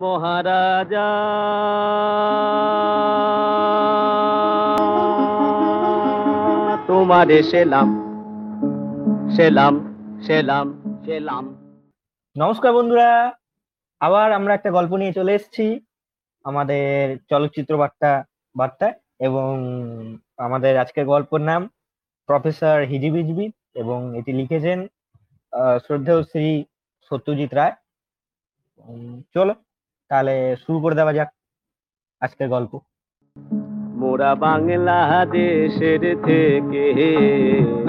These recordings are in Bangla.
মহারাজা। তোমারে সেলাম সেলাম সেলাম সেলাম। নমস্কার বন্ধুরা, আবার আমরা একটা গল্প নিয়ে চলে এসেছি। আমাদের চলচ্চিত্র বার্তা, বার্তায় এবং আমাদের আজকের গল্পের নাম প্রফেসর হিজিবিজবি এবং এটি লিখেছেন শ্রদ্ধেয় শ্রী সত্যজিৎ রায়। চলো। তাহলে শুরু করে দেওয়া যাক আজকের গল্প। মোরা বাংলাদেশের থেকে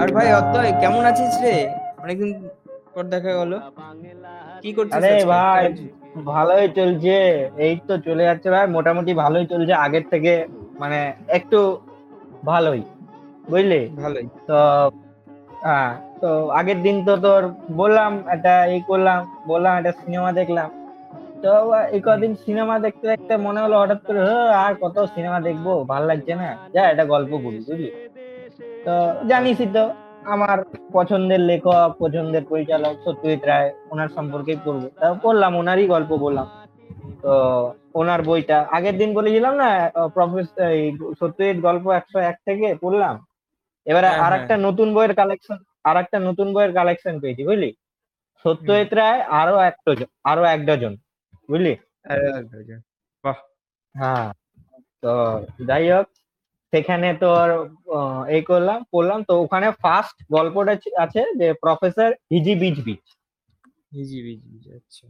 আর ভাই অদ্বয় কেমন আছিস রে? অনেকদিন পর দেখা গেল কি করছিস আরে ভাই ভালোই চলছে। এই তো চলে যাচ্ছে ভাই মোটামুটি ভালোই চলছে আগের থেকে মানে একটু ভালোই। বুঝলি? ভালোই। তো হ্যাঁ তো আগের দিন তো তোর বললাম একটা এই করলাম বললাম একটা সিনেমা দেখলাম। তো এই কদিন সিনেমা দেখতে দেখতে মনে হলো হঠাৎ করে আর কত সিনেমা দেখব ভালো লাগছে না? যা একটা গল্প করি বুঝলি? তো জানিসই তো আমার পছন্দের লেখক পছন্দের পরিচালক সত্যজিৎ রায় ওনার সম্পর্কেই পড়ব। তা পড়লাম ওনারই গল্প বললাম। তো ওনার বইটা আগের দিন বলেছিলাম না প্রফেসর এই সত্যজিৎ গল্প একশো এক থেকে পড়লাম। এবারে হ্যাঁ, আর একটা নতুন বইয়ের কালেকশন আর একটা নতুন বইয়ের কালেকশন পেয়েছি বুঝলি? সত্যজিৎ রায় আরও এক ডজন আরও এক ডজন। বুঝলি? আরে, আরে, আরে। হ্যাঁ তো যাই হোক সেখানে তোর আহ, এই করলাম পড়লাম তো ওখানে ফার্স্ট গল্পটা আছে যে প্রফেসর হিজি বিচ বিচ হিজি বিজি বিজি, আচ্ছা।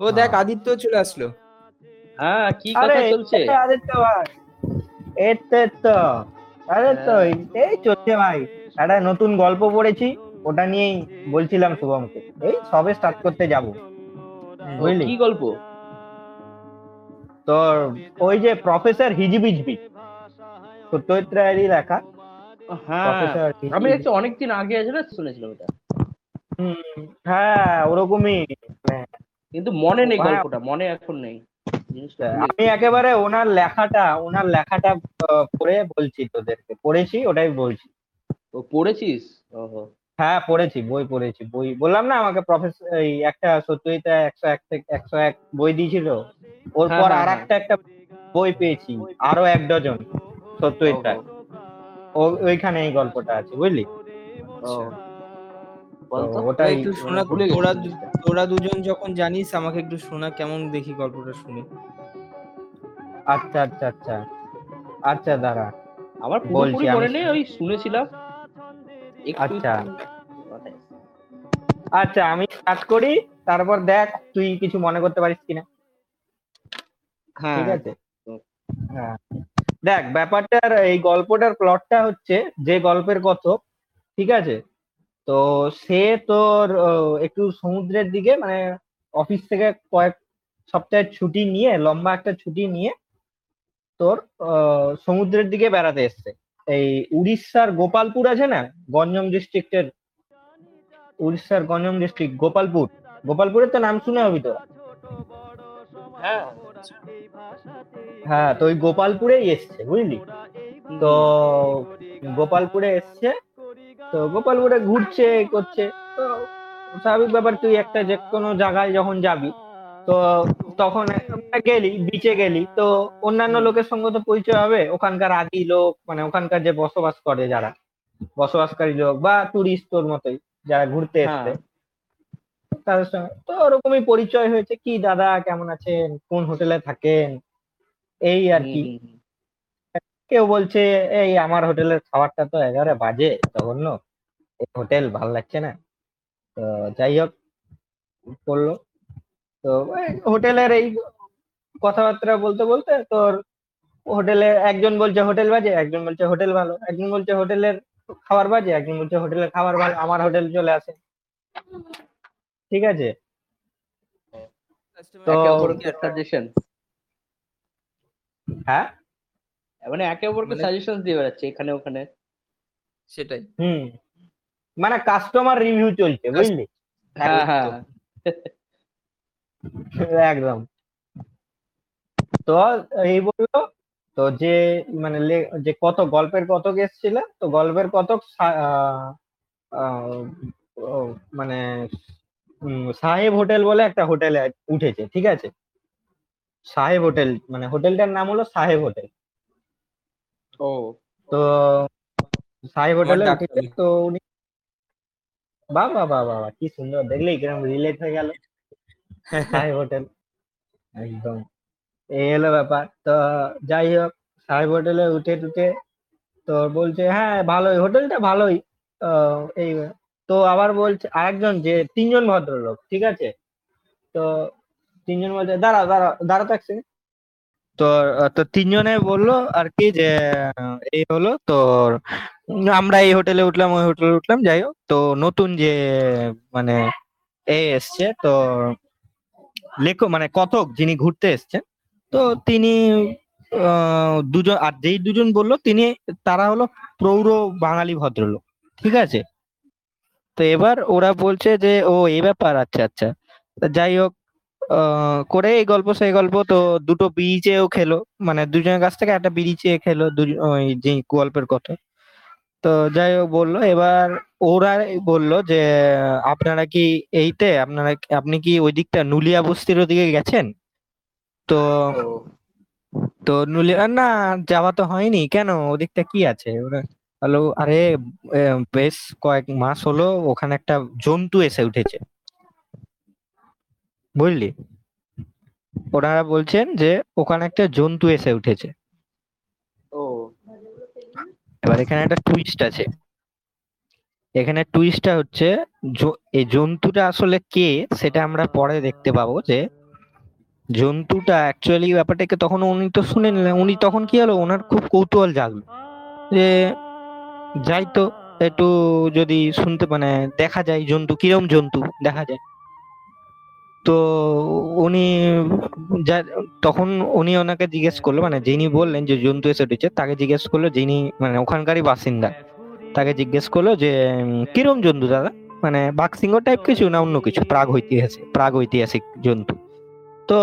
ও দেখ হ্যাঁ। আদিত্য চলে আসলো। হ্যাঁ কি কথা চলছে? আদিত্য ভাই। এই তো আরে তো এই চলছে ভাই। একটা নতুন গল্প পড়েছি ওটা নিয়েই বলছিলাম শুভমকে এই সবে স্টার্ট করতে যাব। বুঝলি? কি গল্প? তোর ওই যে প্রফেসর হিজিবিজবি সত্যজিৎ রায়েরই লেখা। হ্যাঁ আমি একটু অনেকদিন আগে আছে না শুনেছিলাম এটা। হ্যাঁ ওরকমই। মানে কিন্তু মনে নেই হ্যাঁ। গল্পটা মনে এখন নেই। জিনিসটা আমি একেবারে ওনার লেখাটা ওনার লেখাটা পড়ে বলছি তোদেরকে পড়েছি ওটাই বলছি। ও পড়েছিস? ওহো। হ্যাঁ পড়েছি বই পড়েছি। বই বললাম না আমাকে প্রফেসর এই একটা সত্যজিৎ একশো এক থেকে একশো এক বই দিয়েছিল। ওর হ্যাঁ, পর হ্যাঁ, আর একটা একটা বই পেয়েছি আরও এক ডজন সত্যজিৎ ওইখানে এই গল্পটা আছে বুঝলি? ও বলতো তো ওটাই একটু শোনা ভুলে তোরা তোরা দুজন যখন জানিস আমাকে একটু শোনা কেমন দেখি গল্পটা শুনে। আচ্ছা আচ্ছা আচ্ছা। আচ্ছা দাঁড়া। আমার বলছি, পুরোপুরি আমি- মনে নেই ওই শুনেছিলাম। আচ্ছা। আচ্ছা আমি স্টার্ট করি তারপর দেখ তুই কিছু মনে করতে পারিস কিনা। হ্যাঁ ঠিক আছে? হ্যাঁ। দেখ ব্যাপারটার এই গল্পটার প্লটটা হচ্ছে যে গল্পের কথক ঠিক আছে? তো সে তোর একটু সমুদ্রের দিকে মানে অফিস থেকে কয়েক সপ্তাহের ছুটি নিয়ে লম্বা একটা ছুটি নিয়ে তোর আহ, সমুদ্রের দিকে বেড়াতে এসছে। এই উড়িষ্যার গোপালপুর আছে না? গঞ্জম ডিস্ট্রিক্টের উড়িষ্যার গঞ্জম ডিস্ট্রিক্ট গোপালপুর। গোপালপুরের তো নাম শুনে হবি তো। হ্যাঁ। হ্যাঁ তো ওই গোপালপুরেই এসছে, বুঝলি? তো গোপালপুরে এসছে, তো গোপালপুরে ঘুরছে, করছে। তো স্বাভাবিক ব্যাপার, তুই একটা যে কোনো জায়গায় যখন যাবি, তো তখন গেলি বিচে গেলি তো অন্যান্য লোকের সঙ্গে তো পরিচয় হবে। ওখানকার আদি লোক মানে ওখানকার যে বসবাস করে যারা বসবাসকারী লোক বা টুরিস্ট তোর মতোই যারা ঘুরতে এসছে। তাদের সঙ্গে তো ওরকমই পরিচয় হয়েছে কি দাদা কেমন আছেন কোন হোটেলে থাকেন এই আর কি। কেউ বলছে এই আমার হোটেলের খাবারটা তো একেবারে বাজে এই হোটেল ভালো লাগছে না। তো যাই হোক করল। তো হোটেলের এই কথাবার্তা বলতে বলতে তোর হোটেলে একজন বলছে হোটেল বাজে একজন বলছে হোটেল ভালো একজন বলছে হোটেলের খাবার বাজে একজন বলছে হোটেলের খাবার ভালো আমার হোটেল চলে আসে। ঠিক আছে? তো সাজেশন হ্যাঁ? মানে একে অপরকে মানে- সাজেশন দিয়ে বেড়াচ্ছে এখানে ওখানে। সেটাই। হুম। মানে কাস্টমার রিভিউ চলছে বুঝলি? হ্যাঁ হ্যাঁ। একদম। তো এই বলল তো যে মানে যে কত গল্পের কতক এসেছিল তো গল্পের কতক মানে সাহেব হোটেল বলে একটা হোটেলে উঠেছে ঠিক আছে? সাহেব হোটেল মানে হোটেলটার নাম হলো সাহেব হোটেল। ও। তো সাহেব হোটেলে তো উনি বাহ বাহ বাহ, কি সুন্দর দেখলি কীরকম রিলেট হয়ে গেল। সাহেব হোটেল একদম। এই হলো ব্যাপার। তো যাই হোক সাহেব হোটেলে উঠে টুটে তো বলছে হ্যাঁ ভালোই হোটেলটা ভালোই। তো এই তো আবার বলছে আরেকজন যে তিনজন ভদ্রলোক ঠিক আছে? তো তিনজন বলছে দাঁড়া দাঁড়া দাঁড়া তো second। তো তো তিনজনে বলল আর কি যে এই হলো তোর আমরা এই হোটেলে উঠলাম ওই হোটেলে উঠলাম যাই হোক। তো নতুন যে মানে এ এসছে তো লেখক মানে কথক যিনি ঘুরতে এসছেন, তো তিনি দুজন, আর যেই দুজন বলল, তিনি, তারা হলো প্রৌঢ় বাঙালি ভদ্রলোক, ঠিক আছে? তো এবার ওরা বলছে যে, ও এই ব্যাপার আচ্ছা আচ্ছা। যাই হোক করে এই গল্প সেই গল্প, তো দুটো বিড়ি চেয়েও খেলো। মানে দুজনের কাছ থেকে একটা বিড়ি চেয়ে খেলো ওই যে গল্পের কথা। তো যাই হোক বলল, এবার ওরা বলল যে, আপনারা কি এইতে, আপনারা আপনি কি ওই দিকটা নুলিয়া বস্তির ওদিকে গেছেন? তো তো নুলিয়া, না, যাওয়া তো হয়নি। কেন? ওদিকটা কি আছে? হ্যালো আরে বেশ কয়েক মাস হলো ওখানে একটা জন্তু এসে উঠেছে। বুঝলি? ওনারা বলছেন যে, ওখানে একটা জন্তু এসে উঠেছে। এবার এখানে একটা টুইস্ট আছে। এখানে টুইস্টটা হচ্ছে এই জন্তুটা আসলে কে সেটা আমরা পরে দেখতে পাবো যে, জন্তুটা অ্যাকচুয়ালি ব্যাপারটাকে তখন উনি তো শুনে নিলেন, উনি তখন কি হলো, ওনার খুব কৌতূহল জাগলো। যে, যাই তো, একটু যদি শুনতে মানে দেখা যায় জন্তু, কিরম জন্তু দেখা যায়। তো উনি তখন উনি ওনাকে জিজ্ঞেস করল মানে যিনি বললেন যে জন্তু এসে উঠেছে, তাকে জিজ্ঞেস করল যিনি মানে ওখানকারই বাসিন্দা, তাকে জিজ্ঞেস করল যে কিরম জন্তু দাদা? মানে বাঘসিংহ টাইপ কিছু না অন্য কিছু? প্রাগ ঐতিহাসিক প্রাগ ঐতিহাসিক জন্তু। তো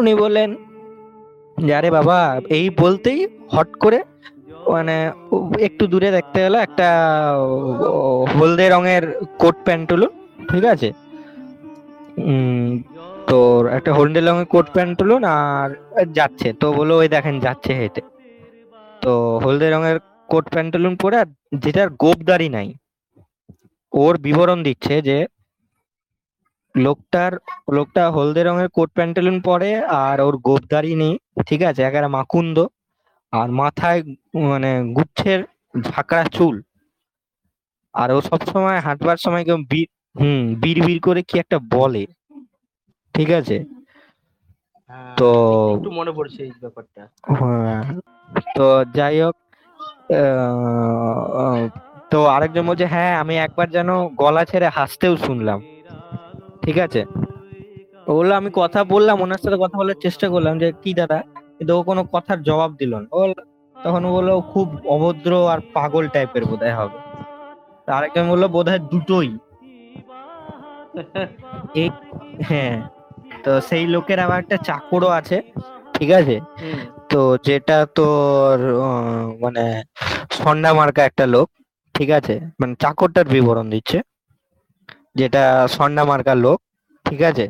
উনি বললেন, যে আরে বাবা, এই বলতেই হট করে মানে একটু দূরে দেখতে গেলো একটা হলদে রঙের কোট প্যান্ট ঠিক আছে? তোর একটা হলদে রঙের কোট প্যান্ট হলো আর যাচ্ছে। তো বলো ওই দেখেন, যাচ্ছে হেঁটে। তো হলদে রঙের কোট প্যান্টুলুন পরে, আর যেটার গোপদারি নাই, ওর বিবরণ দিচ্ছে যে, লোকটার, লোকটা হলদে রঙের কোট প্যান্টুলুন পরে, আর ওর গোপদারি নেই, ঠিক আছে? একেবারে মাকুন্দ। আর মাথায় মানে গুচ্ছের ঝাঁকড়া চুল। আর ও সবসময় হাঁটবার সময় কেউ হুম বিড় বিড় করে কি একটা বলে? ঠিক আছে? হ্যাঁ, তো একটু মনে পড়ছে এই ব্যাপারটা। হ্যাঁ, তো যাই হোক তো আরেকজন বলছে হ্যাঁ আমি একবার যেন গলা ছেড়ে হাসতেও শুনলাম। ঠিক আছে? বলল আমি কথা বললাম ওনার সাথে কথা বলার চেষ্টা করলাম যে কি দাদা? কিন্তু ও কোনো কথার জবাব দিল না। ও তখন ও বলল খুব অভদ্র আর পাগল টাইপের বোধহয় হবে। তো আরেকজন বলল বোধহয় দুটোই। এই হ্যাঁ তো সেই লোকের আবার একটা চাকরও আছে ঠিক আছে? তো যেটা তোর মানে সন্ডা মার্কা একটা লোক ঠিক আছে? মানে চাকরটার বিবরণ দিচ্ছে যেটা সন্ডা মার্কা লোক ঠিক আছে?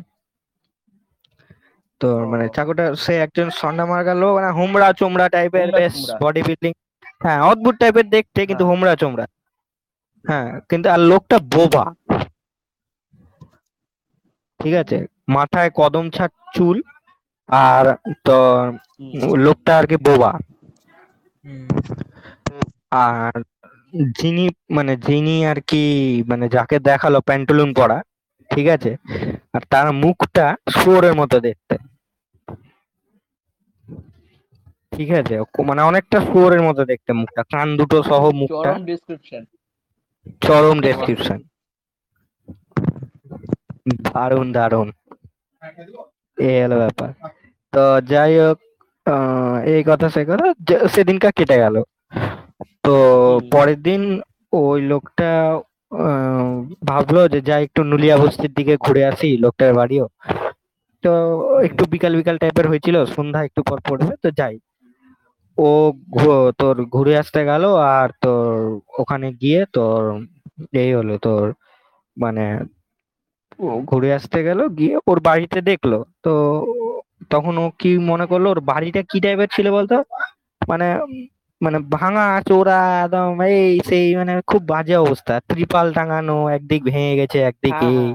তো মানে। চাকরটা সে একজন সন্ডা মার্কা লোক মানে হোমরা চোমড়া টাইপের বেশ বডি বিল্ডিং হ্যাঁ অদ্ভুত টাইপের দেখতে কিন্তু হ্যাঁ। হোমরা চোমড়া। হ্যাঁ কিন্তু আর লোকটা বোবা। ঠিক আছে? মাথায় কদম ছাট চুল আর হুম, লোকটা আর কি বোবা। আর যিনি মানে যিনি আর কি মানে যাকে দেখাল প্যান্টুলুন পরা ঠিক আছে? আর তার মুখটা শুয়োরের মতো দেখতে। ঠিক আছে? মানে অনেকটা শুয়োরের মতো দেখতে মুখটা। কান দুটো সহ মুখটা। চরম ডিসক্রিপশন চরম ডেসক্রিপশন দারুণ দারুণ এই হলো ব্যাপার। তো যাই হোক এই কথা সে কথা সেদিনকার কেটে গেল। তো পরের দিন ওই লোকটা ভাবলো যে যাই একটু নুলিয়া বস্তির দিকে ঘুরে আসি লোকটার বাড়িও। তো একটু বিকাল বিকাল টাইপের হয়েছিল সন্ধ্যা একটু পর পড়বে তো যাই। ও তোর ঘুরে আসতে গেল আর তোর ওখানে গিয়ে তোর এই হলো তোর মানে ঘুরে আসতে গেল গিয়ে ওর বাড়িতে দেখল। তো তখন ও কি মনে করল ওর বাড়িটা কি টাইপের ছিল বলতো? মানে মানে ভাঙা চোরা একদম এই সেই মানে খুব বাজে অবস্থা। ত্রিপাল টাঙানো একদিক ভেঙে গেছে একদিক হ্যাঁ, এই হ্যাঁ।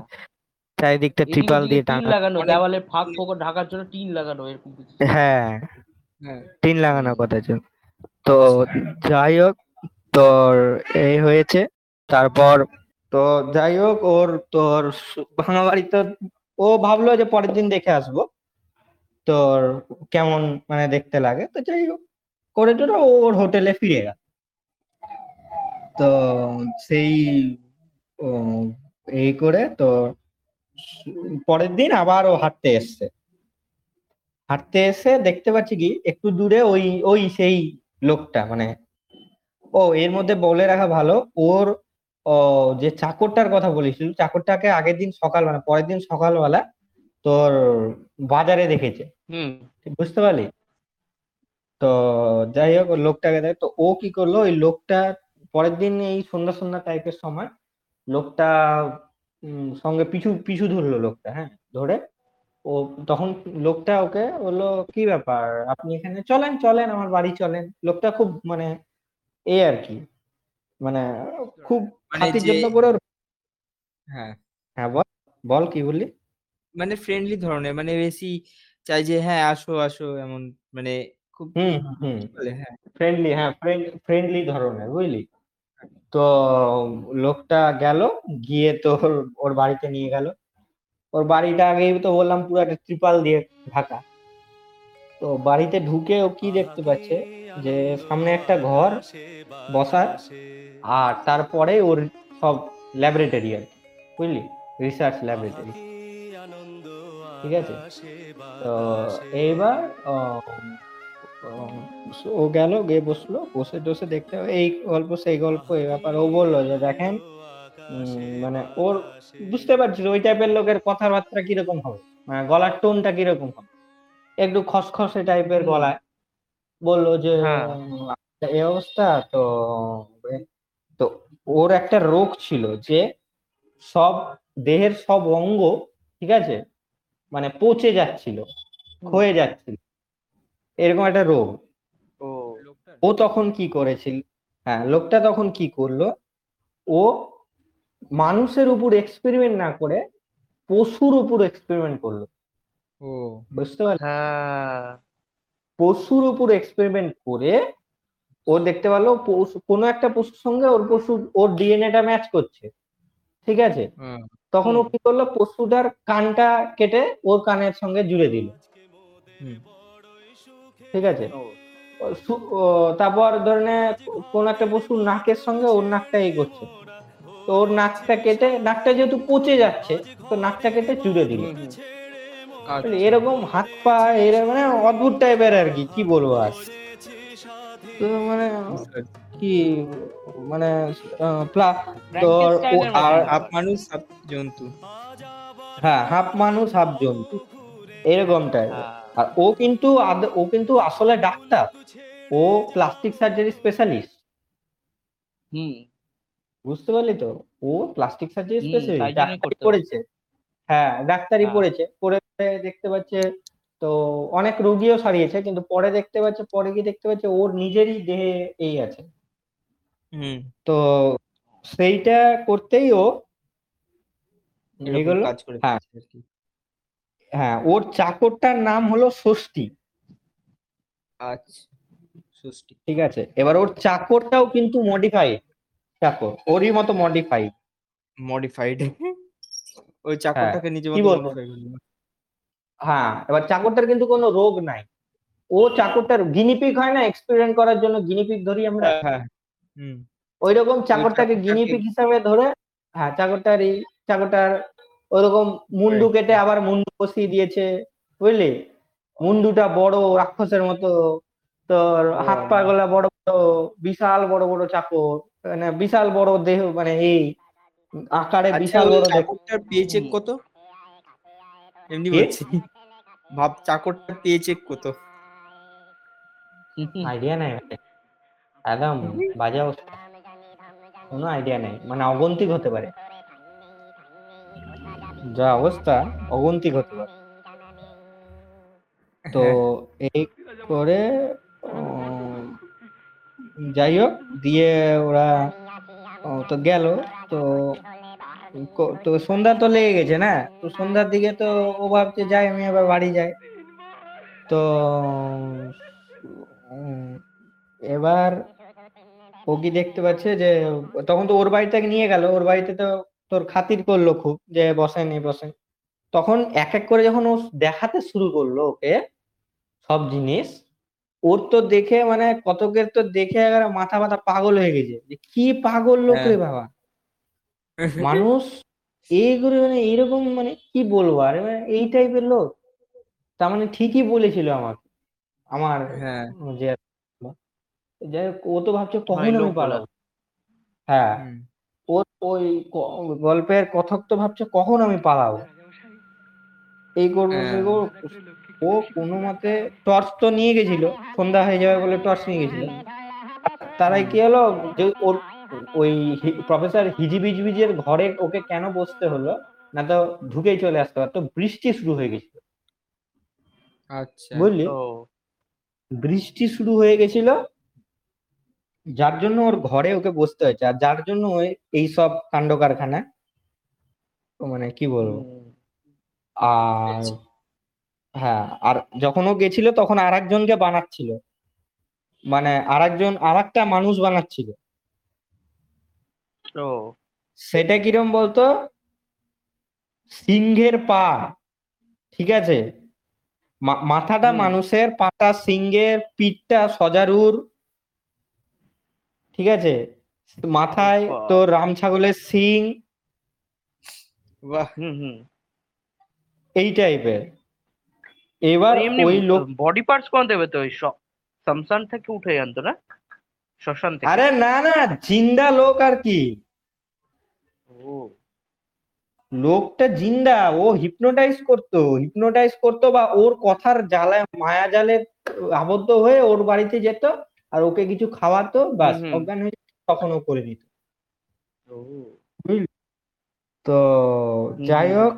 চারিদিকটা ত্রিপাল দিয়ে টাঙানো লাগানো দেওয়ালে ফাঁক ফোকর ঢাকার জন্য টিন লাগানো এরকম হ্যাঁ। হ্যাঁ। টিন লাগানোর কথা ছিল। তো যাই হোক তোর এই হয়েছে। তারপর তো যাই হোক ওর তোর ভাঙা বাড়ি তো ও ভাবলো যে পরের দিন দেখে আসব। তোর কেমন মানে দেখতে লাগে। তো যাই হোক করে টোরে ওর হোটেলে ফিরে গেল। তো সেই এই করে তো পরের দিন আবার ও হাঁটতে এসছে। হাঁটতে এসে দেখতে পাচ্ছি কি, একটু দূরে ওই ওই সেই লোকটা মানে ও এর মধ্যে বলে রাখা ভালো, ওর ও, যে চাকরটার কথা বলেছিল চাকরটাকে আগের দিন সকাল মানে পরের দিন সকালবেলা তোর বাজারে দেখেছে। বুঝতে পারলি? তো যাই হোক লোকটাকে দেখ তো ও কি করল ওই লোকটা পরের দিন এই সন্ধ্যা সন্ধ্যা টাইপের সময় লোকটা সঙ্গে পিছু পিছু ধরলো লোকটা হ্যাঁ ধরে। ও তখন লোকটা ওকে বলল কি ব্যাপার? আপনি এখানে চলেন চলেন আমার বাড়ি চলেন। লোকটা খুব মানে এ আর কি। মানে খুব মানে যে- হ্যাঁ। হ্যাঁ বল বল কি বললি? মানে ফ্রেন্ডলি ধরনের মানে বেশি চাই যে হ্যাঁ আসো আসো এমন মানে খুব হুম হুম হ্যাঁ। ফ্রেন্ডলি হ্যাঁ ফ্রেন্ডলি ধরনের বুঝলি? তো লোকটা গেল গিয়ে তোর ওর বাড়িতে নিয়ে গেল। ওর বাড়িটা আগেই তো বললাম পুরো একটা ত্রিপাল দিয়ে ঢাকা। তো বাড়িতে ঢুকে ও কি দেখতে পাচ্ছে? যে সামনে একটা ঘর বসার, আর তারপরে ওর সব ল্যাবরেটরি আর কি, বুঝলি? রিসার্চ ল্যাবরেটরি ঠিক আছে? তো এইবার ও গেল, গিয়ে বসল, বসে টসে দেখতে হবে, এই গল্প সেই গল্প, এই ব্যাপার। ও বলল যে, দেখেন মানে ওর, বুঝতে পারছিস, ওই টাইপের লোকের কথাবার্তা কীরকম হবে? মানে গলার টোনটা কীরকম হবে? একটু খসখসে টাইপের গলায়। বলল যে হ্যাঁ। আচ্ছা, এই অবস্থা তো তো ওর একটা রোগ ছিল যে সব দেহের সব অঙ্গ ঠিক আছে মানে পচে যাচ্ছিল ক্ষয়ে যাচ্ছিল। এরকম একটা রোগ। ও। তখন কি করেছিল? হ্যাঁ লোকটা তখন কি করল? ও মানুষের উপর এক্সপেরিমেন্ট না করে পশুর উপর এক্সপেরিমেন্ট করল। বুঝতে পারলি? হ্যাঁ। পশুর উপর এক্সপেরিমেন্ট করে ও দেখতে পেল পশু কোনো একটা পশুর সঙ্গে ওর পশু ওর ডিএনএটা ম্যাচ করছে। ঠিক আছে? তখন ও কি করল? পশুটার কানটা কেটে ওর কানের সঙ্গে জুড়ে দিল। ঠিক আছে? তারপর ধরে নে কোন একটা পশুর নাকের সঙ্গে ওর নাকটা এই করছে। তো ওর নাকটা কেটে নাকটা যেহেতু পচে যাচ্ছে তো নাকটা কেটে জুড়ে দিল। এরকম হাত পা এরকম মানে অদ্ভুত টাইপের আর কি কি বলব আর? তো মানে কি মানে তোর। আর হাফ মানুষ হাফ জন্তু। হ্যাঁ হাফ মানুষ হাফ জন্তু। এরকম টাইপ হ্যাঁ। আর ও কিন্তু ও কিন্তু আসলে ডাক্তার। ও প্লাস্টিক সার্জারি স্পেশালিস্ট হুম। বুঝতে পারলি তো? ও প্লাস্টিক সার্জারি স্পেশালিস্ট ডাক্তারি পড়েছে হ্যাঁ ডাক্তারি হ্যাঁ। পড়েছে পড়ে দেখতে পাচ্ছে তো অনেক রোগীও সারিয়েছে কিন্তু পরে দেখতে পাচ্ছে পরে গিয়ে দেখতে পাচ্ছে ওর নিজেরই দেহে এই আছে। তো সেইটা করতেই ও হ্যাঁ। হ্যাঁ ওর চাকরটার নাম হলো ষষ্ঠী। আচ্ছা ষষ্ঠী। ঠিক আছে এবার ওর চাকরটাও কিন্তু মডিফাইড চাকর ওরই মতো মডিফাইড মডিফাইড ওই চাকরটাকে নিজে কি বলব? হ্যাঁ এবার চাকরটার কিন্তু কোনো রোগ নাই। ও চাকরটার গিনিপিক হয় না এক্সপেরিমেন্ট করার জন্য গিনিপিক ধরি আমরা। হ্যাঁ হ্যাঁ। ওই রকম চাকরটাকে গিনিপিক হিসাবে ধরে হ্যাঁ চাকরটার এই চাকরটার ওইরকম মুন্ডু কেটে আবার মুন্ডু বসিয়ে দিয়েছে বুঝলি? মুন্ডুটা বড় রাক্ষসের মতো তোর হাত পা গুলা বড় বড় বিশাল বড় বড় চাকর মানে বিশাল বড় দেহ মানে এই আকারে আচ্ছা বিশাল বড় দেহ। চাকরটার হুম। কত? এমনি বলছি। ভাব চাকরটার পেচেক কত আইডিয়া নাই একদম বাজে অবস্থা। কোনো আইডিয়া নেই। মানে অগন্তিক হতে পারে। যা অবস্থা অগন্তিক হতে পারে। তো হ্যাঁ। এই করে যাই হোক দিয়ে ওরা তো গেল। তো তো সন্ধ্যা তো লেগে গেছে না? তো সন্ধ্যার দিকে তো ও ভাবছে যাই আমি এবার বাড়ি যাই। তো এবার ও কি দেখতে পাচ্ছে যে তখন তো ওর বাড়িতে নিয়ে গেল ওর বাড়িতে তো তোর খাতির করল খুব যে বসেন এই বসেন তখন এক এক করে যখন ও দেখাতে শুরু করল ওকে সব জিনিস ওর তো দেখে মানে কতকের তো দেখে মাথা মাথা পাগল হয়ে গেছে। যে কি পাগল লোক রে হ্যাঁ। বাবা। মানুষ এইগুলো মানে এইরকম মানে কি বলব? আর মানে এই টাইপের লোক। তার মানে ঠিকই বলেছিল আমাকে। আমার হ্যাঁ। যে যাই হোক, ও তো ভাবছে কখন আমি পালাবো? হ্যাঁ। ওর ওই গল্পের কথক তো ভাবছে কখন আমি পালাবো? এই করব হ্যাঁ। করব ও কোনো মতে টর্চ তো নিয়ে গেছিল। সন্ধ্যা হয়ে যাবে বলে টর্চ নিয়ে গেছিল। তারাই কি হলো? যে ওর ওই প্রফেসর হিজিবিজিবিজের ঘরে ওকে কেন বসতে হলো? না তো ঢুকেই চলে আসতে পারতো বৃষ্টি শুরু হয়ে গেছিল। আচ্ছা বুঝলি? বৃষ্টি শুরু হয়ে গেছিল যার জন্য ওর ঘরে ওকে বসতে হয়েছে। আর যার জন্য ওই এইসব কাণ্ড কারখানা মানে কি বলব? আর হ্যাঁ আর যখন ও গেছিল তখন আর একজনকে বানাচ্ছিল। মানে আর একজন আর একটা মানুষ বানাচ্ছিল। ও সেটা কিরম বলতো? সিংহের পা ঠিক আছে? মাথাটা মানুষের পাটা সিংহের পিঠটা সজারুর ঠিক আছে? মাথায় তো রাম ছাগলের সিং এই টাইপের। এবার এমনি ওই লোক বডি পার্টস কোন দেবে তো? ওই শ্মশান থেকে উঠে আনতো না? শ্মশান থেকে। আরে না না জিন্দা লোক আর কি। লোকটা জিন্দা ও হিপনোটাইজ করতো হিপনোটাইজ করতো বা ওর কথার জ্বালায় মায়া জালে আবদ্ধ হয়ে ওর বাড়িতে যেত আর ওকে কিছু খাওয়াতো বাস। অজ্ঞান হয়ে তখন ও করে দিত তো যাই হোক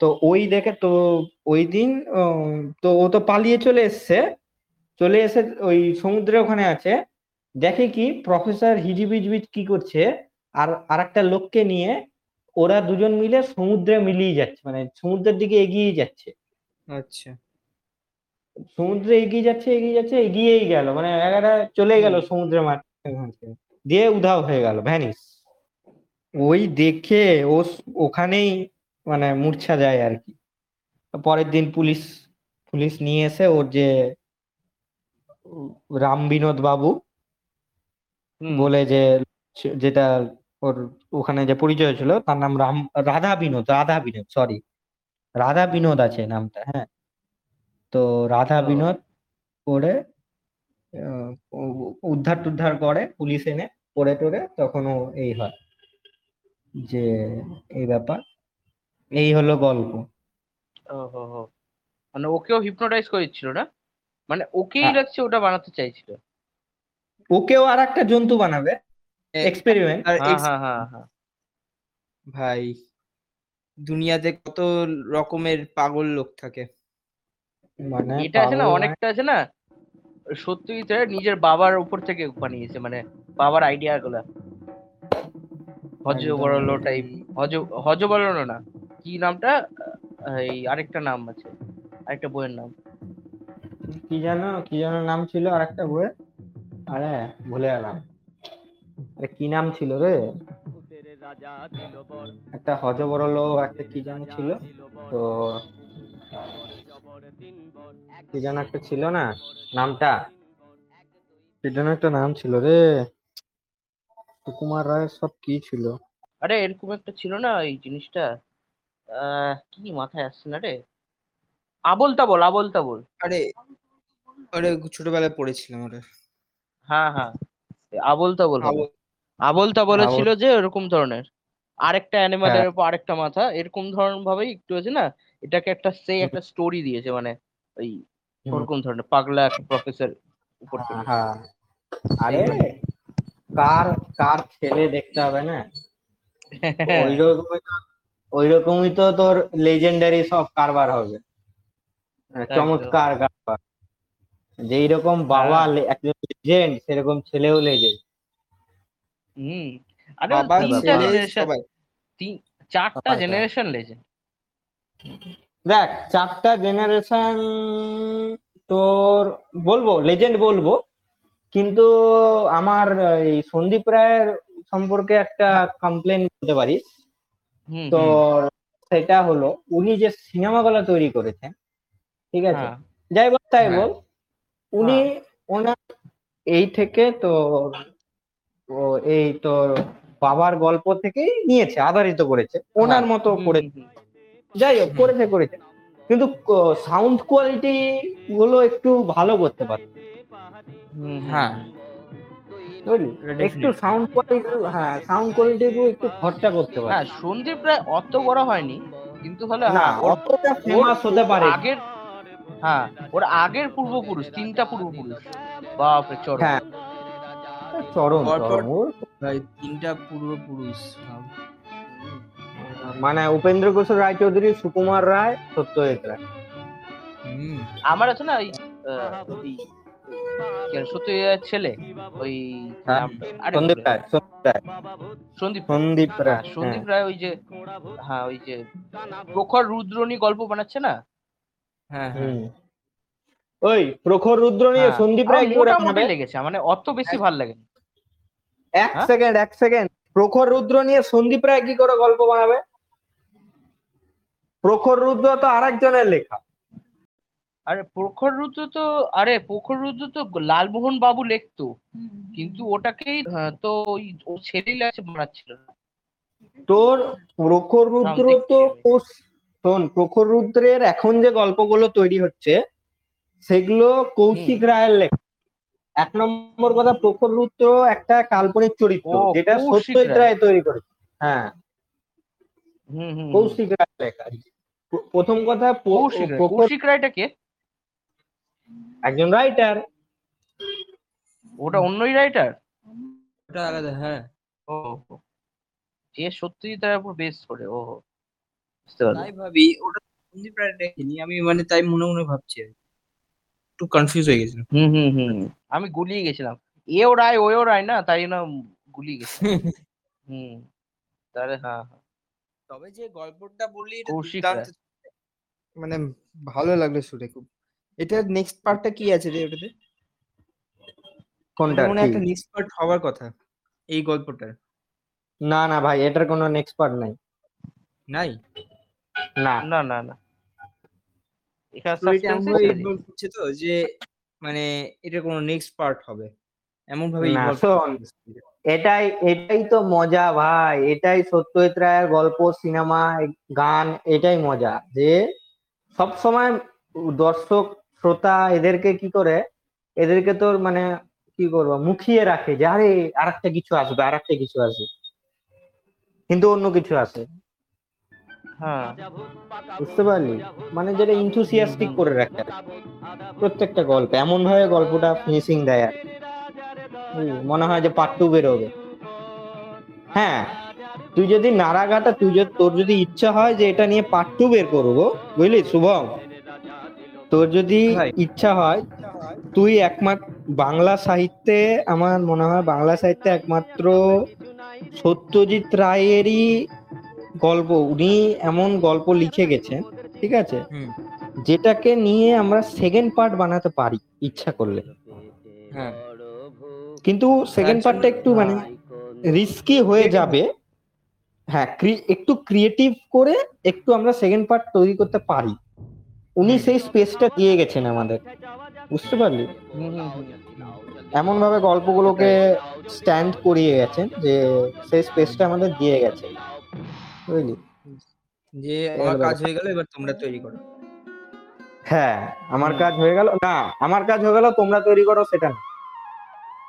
তো ওই দেখে তো ওই দিন তো ও তো পালিয়ে চলে এসছে। চলে এসে ওই সমুদ্রে ওখানে আছে। দেখে কি প্রফেসর হিজিবিজবিজ কি করছে? আর আর একটা লোককে নিয়ে ওরা দুজন মিলে সমুদ্রে মিলিয়ে যাচ্ছে মানে সমুদ্রের দিকে এগিয়ে যাচ্ছে। আচ্ছা। সমুদ্রে এগিয়ে যাচ্ছে এগিয়ে যাচ্ছে এগিয়েই গেল মানে একেবারে চলে গেল সমুদ্রের মাঠ দিয়ে উধাও হয়ে গেল ভ্যানিস ওই দেখে ও ওখানেই মানে মূর্ছা যায় আর কি। পরের দিন পুলিশ পুলিশ নিয়ে এসে ওর যে রাম বিনোদ বাবু বলে যে যেটা ওর ওখানে যে পরিচয় ছিল তার নাম রাম রাধা বিনোদ রাধা বিনোদ সরি রাধা বিনোদ আছে নামটা হ্যাঁ। তো রাধা বিনোদ করে উদ্ধার টুদ্ধার করে পুলিশ এনে পড়ে টরে তখন ও এই হয় যে এই ব্যাপার। এই হলো গল্প। মানে ওকেও হিপনোটাইজ করেছিল না? মানে ওকেই হ্যাঁ। লাগছে ওটা বানাতে চাইছিল? ওকেও আর একটা জন্তু বানাবে। এক্সপেরিমেন্ট হ্যাঁ হ্যাঁ হ্যাঁ হ্যাঁ। ভাই দুনিয়াতে কত রকমের পাগল লোক থাকে। মানে এটা আছে না পাগল অনেকটা আছে না সত্যি নিজের বাবার উপর থেকে বানিয়েছে মানে বাবার আইডিয়া গুলা। হজ একদম। বড়লো টাইপ হজ হজ বড়লো না কি নামটা? এই আরেকটা নাম আছে আরেকটা বইয়ের নাম। কি জানো কি জানো নাম ছিল আর একটা বইয়ের? আরে ভুলে গেলাম। আরে কি নাম ছিল রে? একটা হজবরল একটা কি জানো ছিল? তো কি যেন একটা ছিল না? নামটা? কি যেন একটা নাম ছিল রে। সুকুমার রায়ের সব কি ছিল? আরে এরকম একটা ছিল না এই জিনিসটা। আহ কি মাথায় আসছে না রে? আবল তাবল আবল তাবল। আরে আরে ছোটবেলায় পড়েছিলাম আরে হ্যাঁ হ্যাঁ। আবল তাবল। আবল- তাবলে ছিল যে এরকম ধরনের। আরেকটা অ্যানিমালের। উপর আরেকটা মাথা এরকম ধরনের ভাবেই একটু আছে না এটাকে একটা সে একটা স্টোরি দিয়েছে মানে ওই ওরকম ধরনের পাগলা একটা প্রফেসর উপর থেকে। হ্যাঁ। আরে কার কার ছেলে দেখতে হবে না? ওই রকমই তো তোর লেজেন্ডারি সব কারবার হবে। হ্যাঁ, চমৎকার ব্যাপার যে এইরকম বাবা হ্যাঁ। একজন লেজেন্ড সেরকম ছেলেও লেজেন্ড হুম। আরে বাবা তিনটা জেনারেশন তিন চারটা জেনারেশন লেজেন্ড দেখ চারটা জেনারেশন তোর বলব লেজেন্ড বলব। কিন্তু আমার এই সন্দীপ রায়ের সম্পর্কে একটা কমপ্লেন করতে পারিস। তো সেটা হলো উনি যে সিনেমাগুলো তৈরি করেছেন ঠিক আছে? হ্যাঁ। যাই বল তাই হ্যাঁ। বল। উনি ওনার এই থেকে তো ও এই তোর বাবার গল্প থেকেই নিয়েছে আধারিত করেছে ওনার হ্যাঁ, মতো করে। যাই হোক করেছে করেছে। কিন্তু সাউন্ড কোয়ালিটি গুলো একটু ভালো করতে পারে। হ্যাঁ। বুঝলি? একটু সাউন্ড কোয়ালিটি হ্যাঁ সাউন্ড কোয়ালিটি একটু খরচা করতে পারে। হ্যাঁ সন্দীপ রায় অত বড় হয়নি কিন্তু হলে না হ্যাঁ অতটা ফেমাস হতে পারে। আগের হ্যাঁ ওর আগের পূর্বপুরুষ তিনটা পূর্বপুরুষ। বাপরে চড় হ্যাঁ। চরম পরপর- চরম। ওর ভাই তিনটা পূর্বপুরুষ মানে উপেন্দ্র কিশোর রায়চৌধুরী সুকুমার রায় সত্যজিৎ রায়। আমার আছে না ওই আহ, ওই ছেলে? ওই হ্যাঁ, সন্দীপ রায় সন্দীপ সন্দীপ। হ্যাঁ, রায় সন্দীপ রায় ওই যে হ্যাঁ ওই যে প্রখর রুদ্রনী গল্প বানাচ্ছে না? হ্যাঁ হ্যাঁ, হ্যাঁ ওই প্রখর রুদ্র নিয়ে হ্যাঁ, সন্দীপ রায় মোটামুটি লেগেছে মানে অত বেশি ভালো লাগে এক হ্যাঁ? সেকেন্ড এক সেকেন্ড। প্রখর রুদ্র নিয়ে সন্দীপ রায় কি করে গল্প বানাবে? প্রখর রুদ্র তো আরেকজনের লেখা। আরে প্রখর রুদ্র তো আরে প্রখর রুদ্র তো লালমোহন বাবু লিখতো। কিন্তু ওটাকেই তো ওই ও ছেলেই লাগছে বানাচ্ছিল। তোর প্রখর রুদ্র তো শোন প্রখর রুদ্রের এখন যে গল্পগুলো তৈরি হচ্ছে সেগুলো কৌশিক রায়ের লেখা। এক নম্বর কথা প্রখর রুদ্র একটা কাল্পনিক চরিত্র যেটা সত্যজিৎ রায়। তৈরি করেছে হ্যাঁ। হুম হুম হুম। কৌশিক রায় লেখা প্র- প্রথম কথা কৌশিক কৌশিক রায়টা কে? একজন রাইটার। ওটা অন্যই রাইটার? ওটা আলাদা হ্যাঁ। ও। যে সত্যি তার উপর বেস করে ও। বুঝতে পারলাম। তাই ভাবি ওটা সন্দীপ রায় দেখিনি আমি মানে তাই মনে মনে ভাবছি আর একটু কনফিউজ হয়ে গেছিলাম। হুম হুম হুম আমি গুলিয়ে গেছিলাম। এও রায় ওও রায় না তাই না গুলিয়ে গেছিলাম। হুম তাহলে হ্যাঁ হ্যাঁ। তবে যে গল্পটা বললি এটা কৌশিক দুর্দান্ত মানে ভালো লাগল শুনে খুব। এটার নেক্সট পার্টটা কি আছে রে ওটাতে? কোনটা মনে হয় কি? একটা নেক্সট পার্ট হওয়ার কথা এই গল্পটার। না না ভাই এটার কোনো নেক্সট পার্ট নাই। নাই? না। না না না। এখানে ইনভলভ তো যে মানে এটা কোনো নেক্সট পার্ট হবে। এমন ভাবে। এটাই এটাই তো মজা ভাই এটাই সত্যজিৎ রায়ের গল্প সিনেমা গান এটাই মজা। যে সব সময় দর্শক শ্রোতা এদেরকে কি করে এদেরকে তোর মানে কি করব মুখিয়ে রাখে যে আরে আর একটা কিছু আসবে আর একটা কিছু আসবে। কিন্তু অন্য কিছু আসে। হ্যাঁ। বুঝতে পারলি? মানে যেটা ইনথুসিয়াস্টিক করে রাখে প্রত্যেকটা গল্প এমন ভাবে গল্পটা ফিনিশিং দেয় আর মনে হয় যে পার্ট টু বেরোবে। হ্যাঁ তুই যদি নারাগাটা তুই যদি তোর যদি ইচ্ছা হয় যে এটা নিয়ে পার্ট টু বের করব বুঝলি? শুভম তোর যদি ইচ্ছা হয় তুই একমাত্র বাংলা সাহিত্যে আমার মনে হয় বাংলা সাহিত্যে একমাত্র সত্যজিৎ রায়েরই গল্প উনি এমন গল্প লিখে গেছেন ঠিক আছে? যেটাকে নিয়ে আমরা সেকেন্ড পার্ট বানাতে পারি ইচ্ছা করলে। হ্যাঁ। কিন্তু সেকেন্ড পার্টটা একটু মানে রিস্কি হয়ে যাবে। হ্যাঁ। একটু ক্রিয়েটিভ করে একটু আমরা সেকেন্ড পার্ট তৈরি করতে পারি। উনি সেই স্পেসটা দিয়ে গেছেন আমাদের। বুঝতে পারলি। এমন ভাবে গল্পগুলোকে স্ট্যান্ড করিয়ে গেছেন যে সেই স্পেসটা আমাদের দিয়ে গেছে। বুঝলি? যে আমার কাজ হয়ে গেল এবার তোমরা তৈরি করো। হ্যাঁ আমার কাজ হয়ে গেল না আমার কাজ হয়ে গেল তোমরা তৈরি করো সেটা না।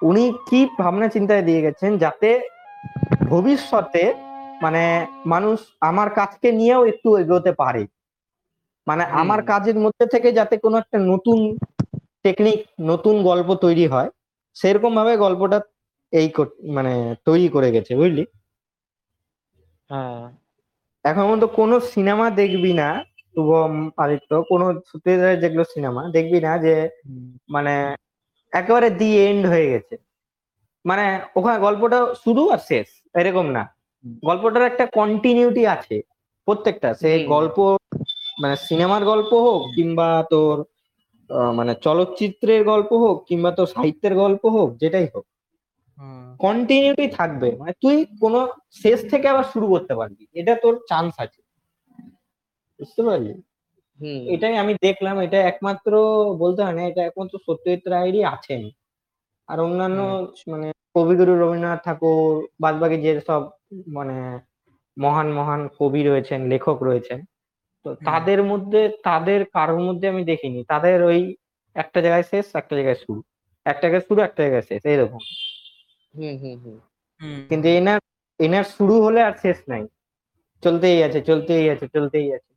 উনি কি ভাবনা চিন্তায় দিয়ে গেছেন যাতে ভবিষ্যতে মানে মানুষ আমার কাজকে নিয়েও একটু এগোতে পারে। মানে আমার কাজের মধ্যে থেকে যাতে কোনো একটা নতুন টেকনিক নতুন গল্প তৈরি হয় সেরকম ভাবে গল্পটা এই মানে তৈরি করে গেছে বুঝলি? হ্যাঁ। এখন পর্যন্ত কোনো সিনেমা দেখবি না শুভম আদিত্য কোনো সত্যজিৎ যেগুলো সিনেমা দেখবি না যে মানে একেবারে দি এন্ড হয়ে গেছে। মানে ওখানে গল্পটা শুরু আর শেষ এরকম না। গল্পটার একটা কন্টিনিউটি আছে প্রত্যেকটা। সে গল্প মানে সিনেমার গল্প হোক কিংবা তোর আহ, মানে চলচ্চিত্রের গল্প হোক কিংবা তোর সাহিত্যের গল্প হোক যেটাই হোক। কন্টিনিউটি থাকবে। মানে তুই কোনো শেষ থেকে আবার শুরু করতে পারবি। এটা তোর চান্স আছে। বুঝতে পারলি? এটাই আমি দেখলাম। এটা একমাত্র বলতে হয় না এটা একমাত্র সত্যজিৎ রায়েরই আছেন। আর অন্যান্য মানে কবিগুরু রবীন্দ্রনাথ ঠাকুর বাদবাকি যে সব মানে মহান মহান কবি রয়েছেন লেখক রয়েছেন তো তাদের মধ্যে তাদের কারোর মধ্যে আমি দেখিনি। তাদের ওই একটা জায়গায় শেষ একটা জায়গায় শুরু। একটা জায়গায় শুরু একটা জায়গায় শেষ এরকম হুম হুম হুম। কিন্তু এনার এনার শুরু হলে আর শেষ নাই। চলতেই আছে চলতেই আছে চলতেই আছে।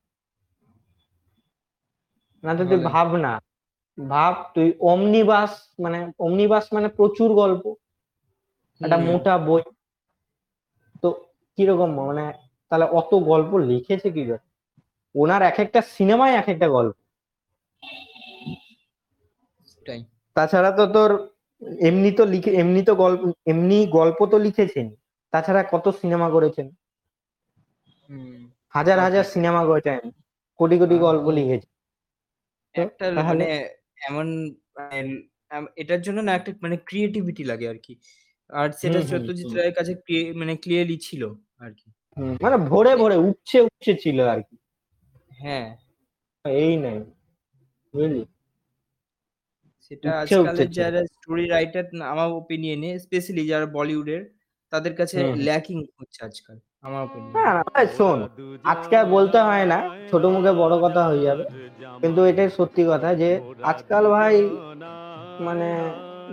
না তো তুই ভাব না। ভাব তুই অমনিবাস মানে অমনিবাস মানে প্রচুর গল্প। একটা মোটা বই। তো কীরকম মানে তাহলে অত গল্প লিখেছে কি করে? ওনার এক একটা সিনেমায় এক একটা গল্প তাছাড়া তো তোর এমনি তো লিখে এমনি তো গল্প এমনি গল্প তো লিখেছেন। তাছাড়া কত সিনেমা করেছেন? হাজার হাজার সিনেমা করেছেন কোটি কোটি গল্প লিখেছেন। একটা মানে এমন মানে, এটার জন্য না একটা মানে ক্রিয়েটিভিটি লাগে আর কি। আর সেটা সত্যজিৎ রায়ের কাছে মানে ক্লিয়ারলি ছিল আর কি। মানে ভরে ভরে উঠছে উঠছে ছিল আর কি। হ্যাঁ। এই নাই বুঝলি? সেটা আজকালের যারা স্টোরি রাইটার আমার ওপিনিয়নে স্পেশালি যারা বলিউডের তাদের কাছে ল্যাকিং হচ্ছে আজকাল আমার ওপিনিয়ন না না শোন আজকে বলতে হয় না ছোট মুখে বড় কথা হয়ে যাবে। কিন্তু এটাই সত্যি কথা যে আজকাল ভাই মানে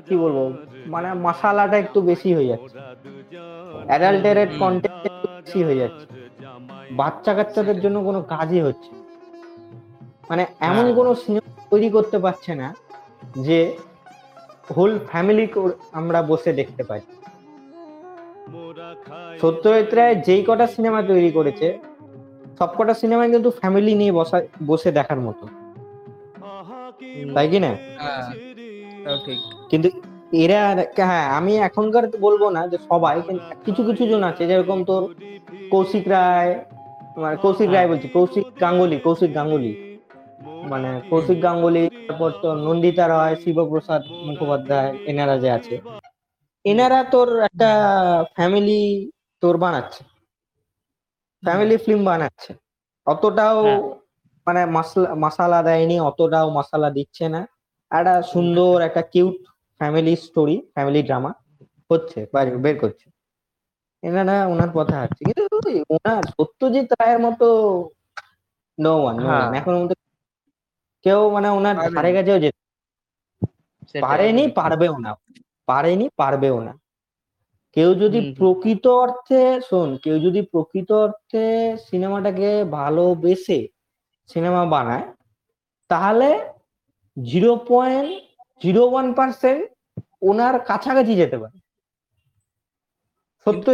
কি বলব মানে মশালাটা একটু বেশি হয়ে যাচ্ছে। অ্যাডাল্টারেট কন্টেন্ট একটু বেশি হয়ে যাচ্ছে। বাচ্চা কাচ্চাদের জন্য কোনো কাজই হচ্ছে মানে এমন। কোনো সিনেমা তৈরি করতে পারছে না যে হোল ফ্যামিলি আমরা বসে দেখতে পাই। সত্যজিৎ রায় যেই কটা সিনেমা তৈরি করেছে সব কটা সিনেমাই কিন্তু ফ্যামিলি নিয়ে বসা বসে দেখার মতো। তাই কি না? হ্যাঁ কিন্তু এরা হ্যাঁ আমি এখনকার বলব না যে সবাই কিন্তু কিছু কিছু জন আছে যেরকম তোর কৌশিক রায় কৌশিক রায় বলছি কৌশিক গাঙ্গুলি কৌশিক গাঙ্গুলি। মানে কৌশিক গাঙ্গুলি তারপর তোর নন্দিতা রায় শিবপ্রসাদ মুখোপাধ্যায় এনারা যে আছে। এনারা তোর একটা ফ্যামিলি তোর বানাচ্ছে। ফ্যামিলি ফিল্ম বানাচ্ছে। অতটাও হ্যাঁ। মানে মশলা দেয়নি অতটাও মশালা দিচ্ছে না। একটা সুন্দর একটা cute family story family drama হচ্ছে বের করছে। এনারা ওনার কথা আছে কিন্তু ওনার সত্যজিৎ রায়ের মতো নো ওয়ান। এখন কেউ মানে ওনার ধারে কাছেও যেতে পারেনি পারবেও না। পারেনি পারবেও না। কেউ যদি। প্রকৃত অর্থে শোন কেউ যদি প্রকৃত অর্থে সিনেমাটাকে ভালোবেসে সিনেমা বানায় তাহলে zero point zero one percent ওনার কাছাকাছি যেতে পারে। সত্য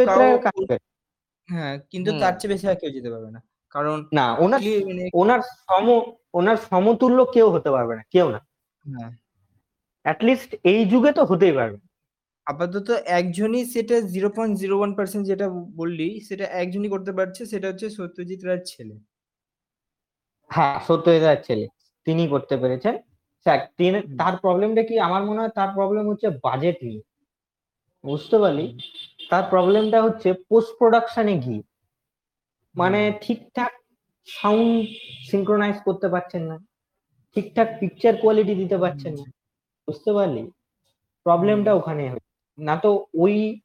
হ্যাঁ কিন্তু তার চেয়ে বেশি আর কেউ যেতে পারবে না। কারণ না ওনার মানে ওনার সম ওনার সমতুল্য কেউ হতে পারবে না কেউ না। হ্যাঁ অ্যাটলিস্ট এই যুগে তো হতেই পারবে। আপাতত একজনই সেটা zero point zero one percent যেটা বললি সেটা একজনই করতে পারছে সেটা হচ্ছে সত্যজিৎ রায়ের ছেলে। হ্যাঁ সত্যজিৎ রায়ের ছেলে। তিনি করতে পেরেছেন। স্যার তিনি তার প্রবলেমটা কি? আমার মনে হয় তার প্রবলেম হচ্ছে বাজেট নিয়ে। বুঝতে পারলি? তার প্রবলেমটা হচ্ছে পোস্ট প্রোডাকশনে গিয়ে। মানে ঠিকঠাক সাউন্ড সিঙ্ক্রোনাইজ করতে পারছেন না। ঠিকঠাক পিকচার কোয়ালিটি দিতে পারছেন না। বুঝতে পারলি? প্রবলেমটা ওখানে না তো ওই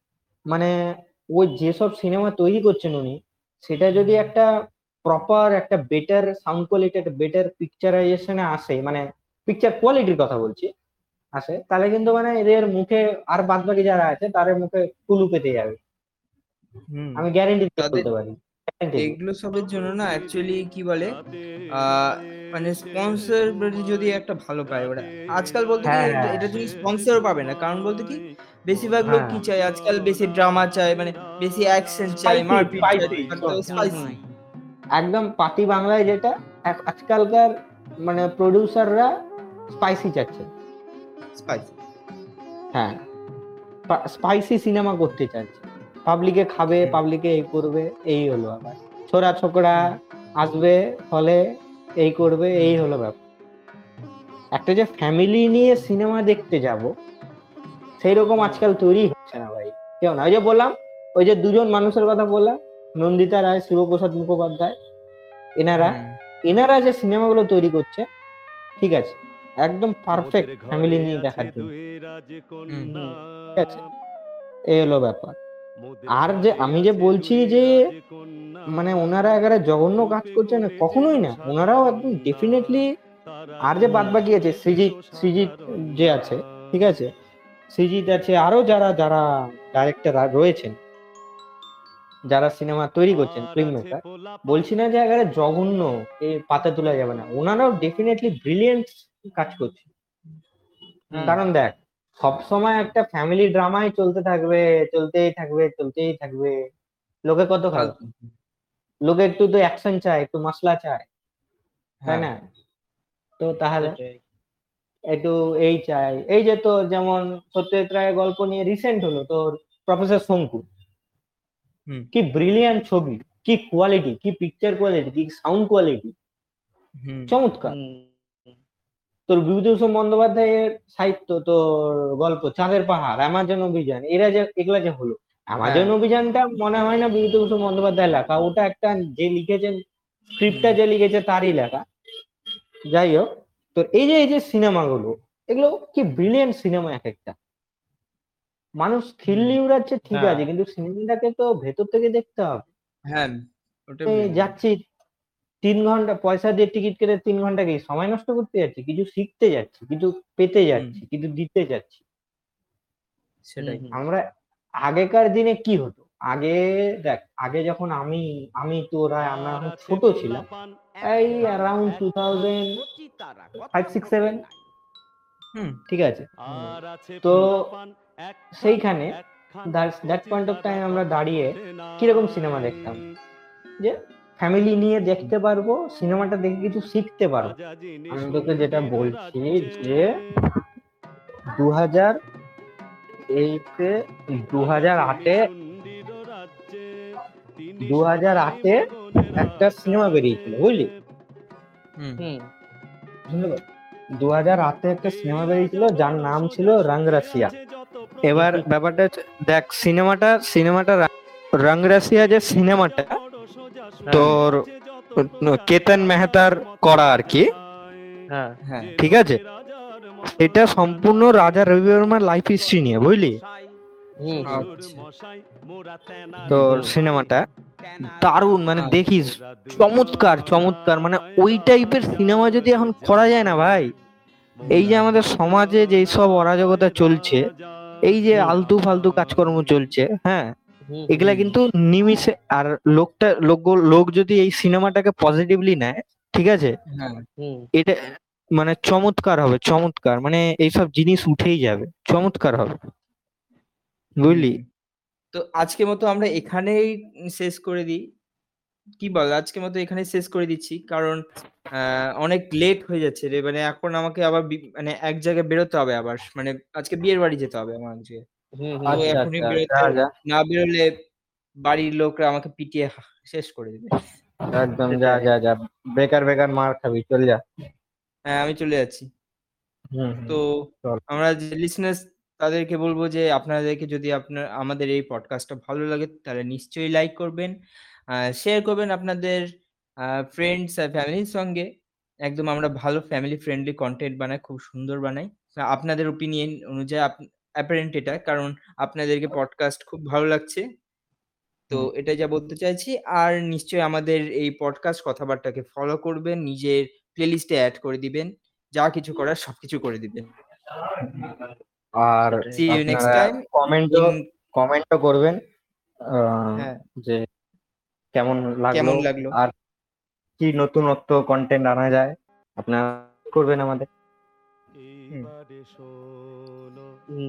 মানে ওই যেসব সিনেমা তৈরি করছেন উনি সেটা যদি একটা প্রপার একটা বেটার সাউন্ড কোয়ালিটি একটা বেটার পিকচারাইজেশনে আসে মানে পিকচার কোয়ালিটির কথা বলছি আসে তাহলে কিন্তু মানে এদের মুখে আর বাদ বাকি যারা আছে তাদের মুখে কুলু পেতে যাবে। আমি গ্যারেন্টি বলতে পারি। এগুলো সবের জন্য না অ্যাকচুয়ালি কি বলে? আহ, মানে স্পন্সর যদি একটা ভালো পায় ওরা। আজকাল বলতে কি হ্যাঁ, এটা- হ্যাঁ। তুমি স্পন্সর পাবে না কারণ বলতে কি বেশিরভাগ লোক হ্যাঁ। কি চায়? আজকাল বেশি ড্রামা চায় মানে বেশি অ্যাকশন চায় মারপিট। একদম। পাতি বাংলায় যেটা আজ- আজকালকার মানে প্রডিউসাররা স্পাইসি চাচ্ছে। স্পাইসি হ্যাঁ। স্পাইসি সিনেমা করতে চাচ্ছে। পাবলিকে খাবে পাবলিকে এই করবে এই হলো আবার। ছোড়া ছোকরা আসবে হলে এই করবে এই হলো ব্যাপার। একটা যে ফ্যামিলি নিয়ে সিনেমা দেখতে যাব সেই রকম আজকাল তৈরি হচ্ছে না ভাই। কেউ না ওই যে বললাম ওই যে দুজন মানুষের কথা বললাম নন্দিতা রায় শিবপ্রসাদ মুখোপাধ্যায় এনারা এনারা যে সিনেমাগুলো তৈরি করছে ঠিক আছে একদম পারফেক্ট ফ্যামিলি নিয়ে দেখার জন্য। ঠিক আছে এই হলো ব্যাপার। আর যে আমি যে বলছি যে মানে ওনারা একেবারে জঘন্য কাজ করছে না কখনোই না। ওনারাও একদম ডেফিনেটলি আর যে বাদ বাকি আছে সৃজিত সৃজিত যে আছে ঠিক আছে? সৃজিত আছে আরও যারা যারা ডাইরেক্টর রয়েছেন যারা সিনেমা তৈরি করছেন ফিল্ম মেকার বলছি না যে একেবারে জঘন্য এ পাতা তোলা যাবে না। ওনারাও ডেফিনেটলি ব্রিলিয়েন্ট কাজ করছে। কারণ দেখ সব সময় একটা ফ্যামিলি ড্রামাই চলতে থাকবে চলতেই থাকবে চলতেই থাকবে। লোকে কত খাবে? লোকে একটু তো অ্যাকশন চায় একটু মশলা চায় তাই না? তো তাহলে একটু এই চাই। এই যে তোর যেমন সত্যজিৎ রায়ের গল্প নিয়ে রিসেন্ট হলো তোর প্রফেসর শঙ্কু। কি ব্রিলিয়ান্ট ছবি কি কোয়ালিটি কি পিকচার কোয়ালিটি কি সাউন্ড কোয়ালিটি চমৎকার। তোর বিভূতিভূষণ বন্দ্যোপাধ্যায়ের সাহিত্য তোর গল্প চাঁদের পাহাড় অ্যামাজন অভিযান এরা যে এগুলা যে হলো। অ্যামাজন হ্যাঁ। অভিযানটা মনে হয় না বিভূতিভূষণ বন্দ্যোপাধ্যায় লেখা। ওটা একটা যে লিখেছেন স্ক্রিপ্টটা যে লিখেছে তারই লেখা। যাই হোক তোর এই যে এই যে সিনেমাগুলো এগুলো কি ব্রিলিয়েন্ট সিনেমা এক একটা। মানুষ খিল্লি উড়াচ্ছে ঠিক হ্যাঁ। আছে কিন্তু সিনেমাটাকে তো ভেতর থেকে দেখতে হবে। হ্যাঁ যাচ্ছি তিন ঘণ্টা পয়সা দিয়ে টিকিট কেটে তিন ঘণ্টা কি সময় নষ্ট করতে যাচ্ছি কিছু শিখতে যাচ্ছি কিছু পেতে যাচ্ছি কিছু দিতে যাচ্ছি। সেটাই। আমরা আগেকার দিনে কি হতো? আগে দেখ আগে যখন আমি আমি তোরা আমরা ছোট ছিলাম এই around two thousand five six seven হুম। ঠিক আছে? তো সেইখানে দ্যাট পয়েন্ট অফ টাইম আমরা দাঁড়িয়ে কীরকম সিনেমা দেখতাম? যে ফ্যামিলি নিয়ে দেখতে পারব সিনেমাটা দেখে কিছু শিখতে পারব। আমি তোকে যেটা বলছি যে দু হাজার এইতে দু হাজার আটে দু হাজার আটে একটা সিনেমা বেরিয়েছিল বুঝলি? দু হাজার আটে একটা সিনেমা বেরিয়েছিল যার নাম ছিল রং রাশিয়া এবার ব্যাপারটা হচ্ছে দেখ সিনেমাটা সিনেমাটা রং রাশিয়া যে সিনেমাটা তোর কেতন মেহতার করা আর কি। হ্যাঁ। হ্যাঁ। ঠিক আছে? এটা সম্পূর্ণ রাজা রবি বর্মার লাইফ হিস্ট্রি নিয়ে বুঝলি? হুম। তো সিনেমাটা দারুণ মানে দেখিস চমৎকার চমৎকার মানে ওই টাইপের সিনেমা যদি এখন করা যায় না ভাই এই যে আমাদের সমাজে যে সব অরাজকতা চলছে এই যে আলতু ফালতু কাজকর্ম চলছে হ্যাঁ? এগুলা কিন্তু নিমিষে আর লোকটা লোক লোক যদি এই সিনেমাটাকে পজিটিভলি নেয় ঠিক আছে? হ্যাঁ এটা মানে চমৎকার হবে চমৎকার। মানে এইসব জিনিস উঠেই যাবে চমৎকার হবে। বুঝলি? তো আজকের মতো আমরা এখানেই শেষ করে দিই। কি বল? আজকের মতো এখানে শেষ করে দিচ্ছি কারণ আহ, অনেক লেট হয়ে যাচ্ছে রে। মানে এখন আমাকে আবার মানে এক জায়গায় বেরোতে হবে আবার। মানে আজকে বিয়ের বাড়ি যেতে হবে আমার আজকে। হুম, হুম, তো আচ্ছা, এখনই আচ্ছা, বেরোতে যা, যা। না বেরোলে বাড়ির লোকরা আমাকে পিটিয়ে হা- শেষ করে দেবে। একদম যা যা যা। বেকার বেকার মার খাবি চল যা। হ্যাঁ আমি চলে যাচ্ছি। হুম তো চল। আমরা যে লিসনার্স তাদেরকে বলব যে আপনাদেরকে যদি আপনার আমাদের এই পডকাস্টটা ভালো লাগে তাহলে নিশ্চয়ই লাইক করবেন। শেয়ার করবেন আপনাদের ফ্রেন্ডস আর ফ্যামিলির সঙ্গে। একদম আমরা ভালো ফ্যামিলি ফ্রেন্ডলি কন্টেন্ট বানাই খুব সুন্দর বানাই। তা আপনাদের ওপিনিয়ন অনুযায়ী অ্যাপারেন্ট এটা কারণ আপনাদেরকে পডকাস্ট খুব ভালো লাগছে। তো এটা যা বলতে চাইছি আর নিশ্চয়ই আমাদের এই পডকাস্ট কথাবার্তাকে ফলো করবেন নিজের প্লেলিস্টে অ্যাড করে দিবেন যা কিছু করার সবকিছু করে দিবেন। আর সি you next time কমেন্টও কমেন্টও করবেন আহ, হ্যাঁ। যে কেমন লাগল কেমন লাগল? আর কি নতুনত্ব কন্টেন্ট আনা যায় আপনারা করবেন আমাদের।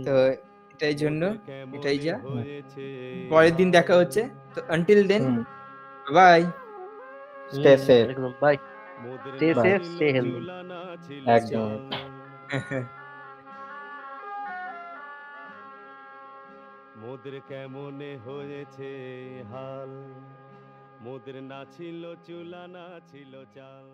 তো এটাই জন্য এটাই যা। পরের দিন দেখা হচ্ছে। তো until then bye stay safe একদম bye Stay safe, stay healthy. একদম। মোদের কেমনে হয়েছে হাল? মোদের না ছিল চুলা না ছিল চাল।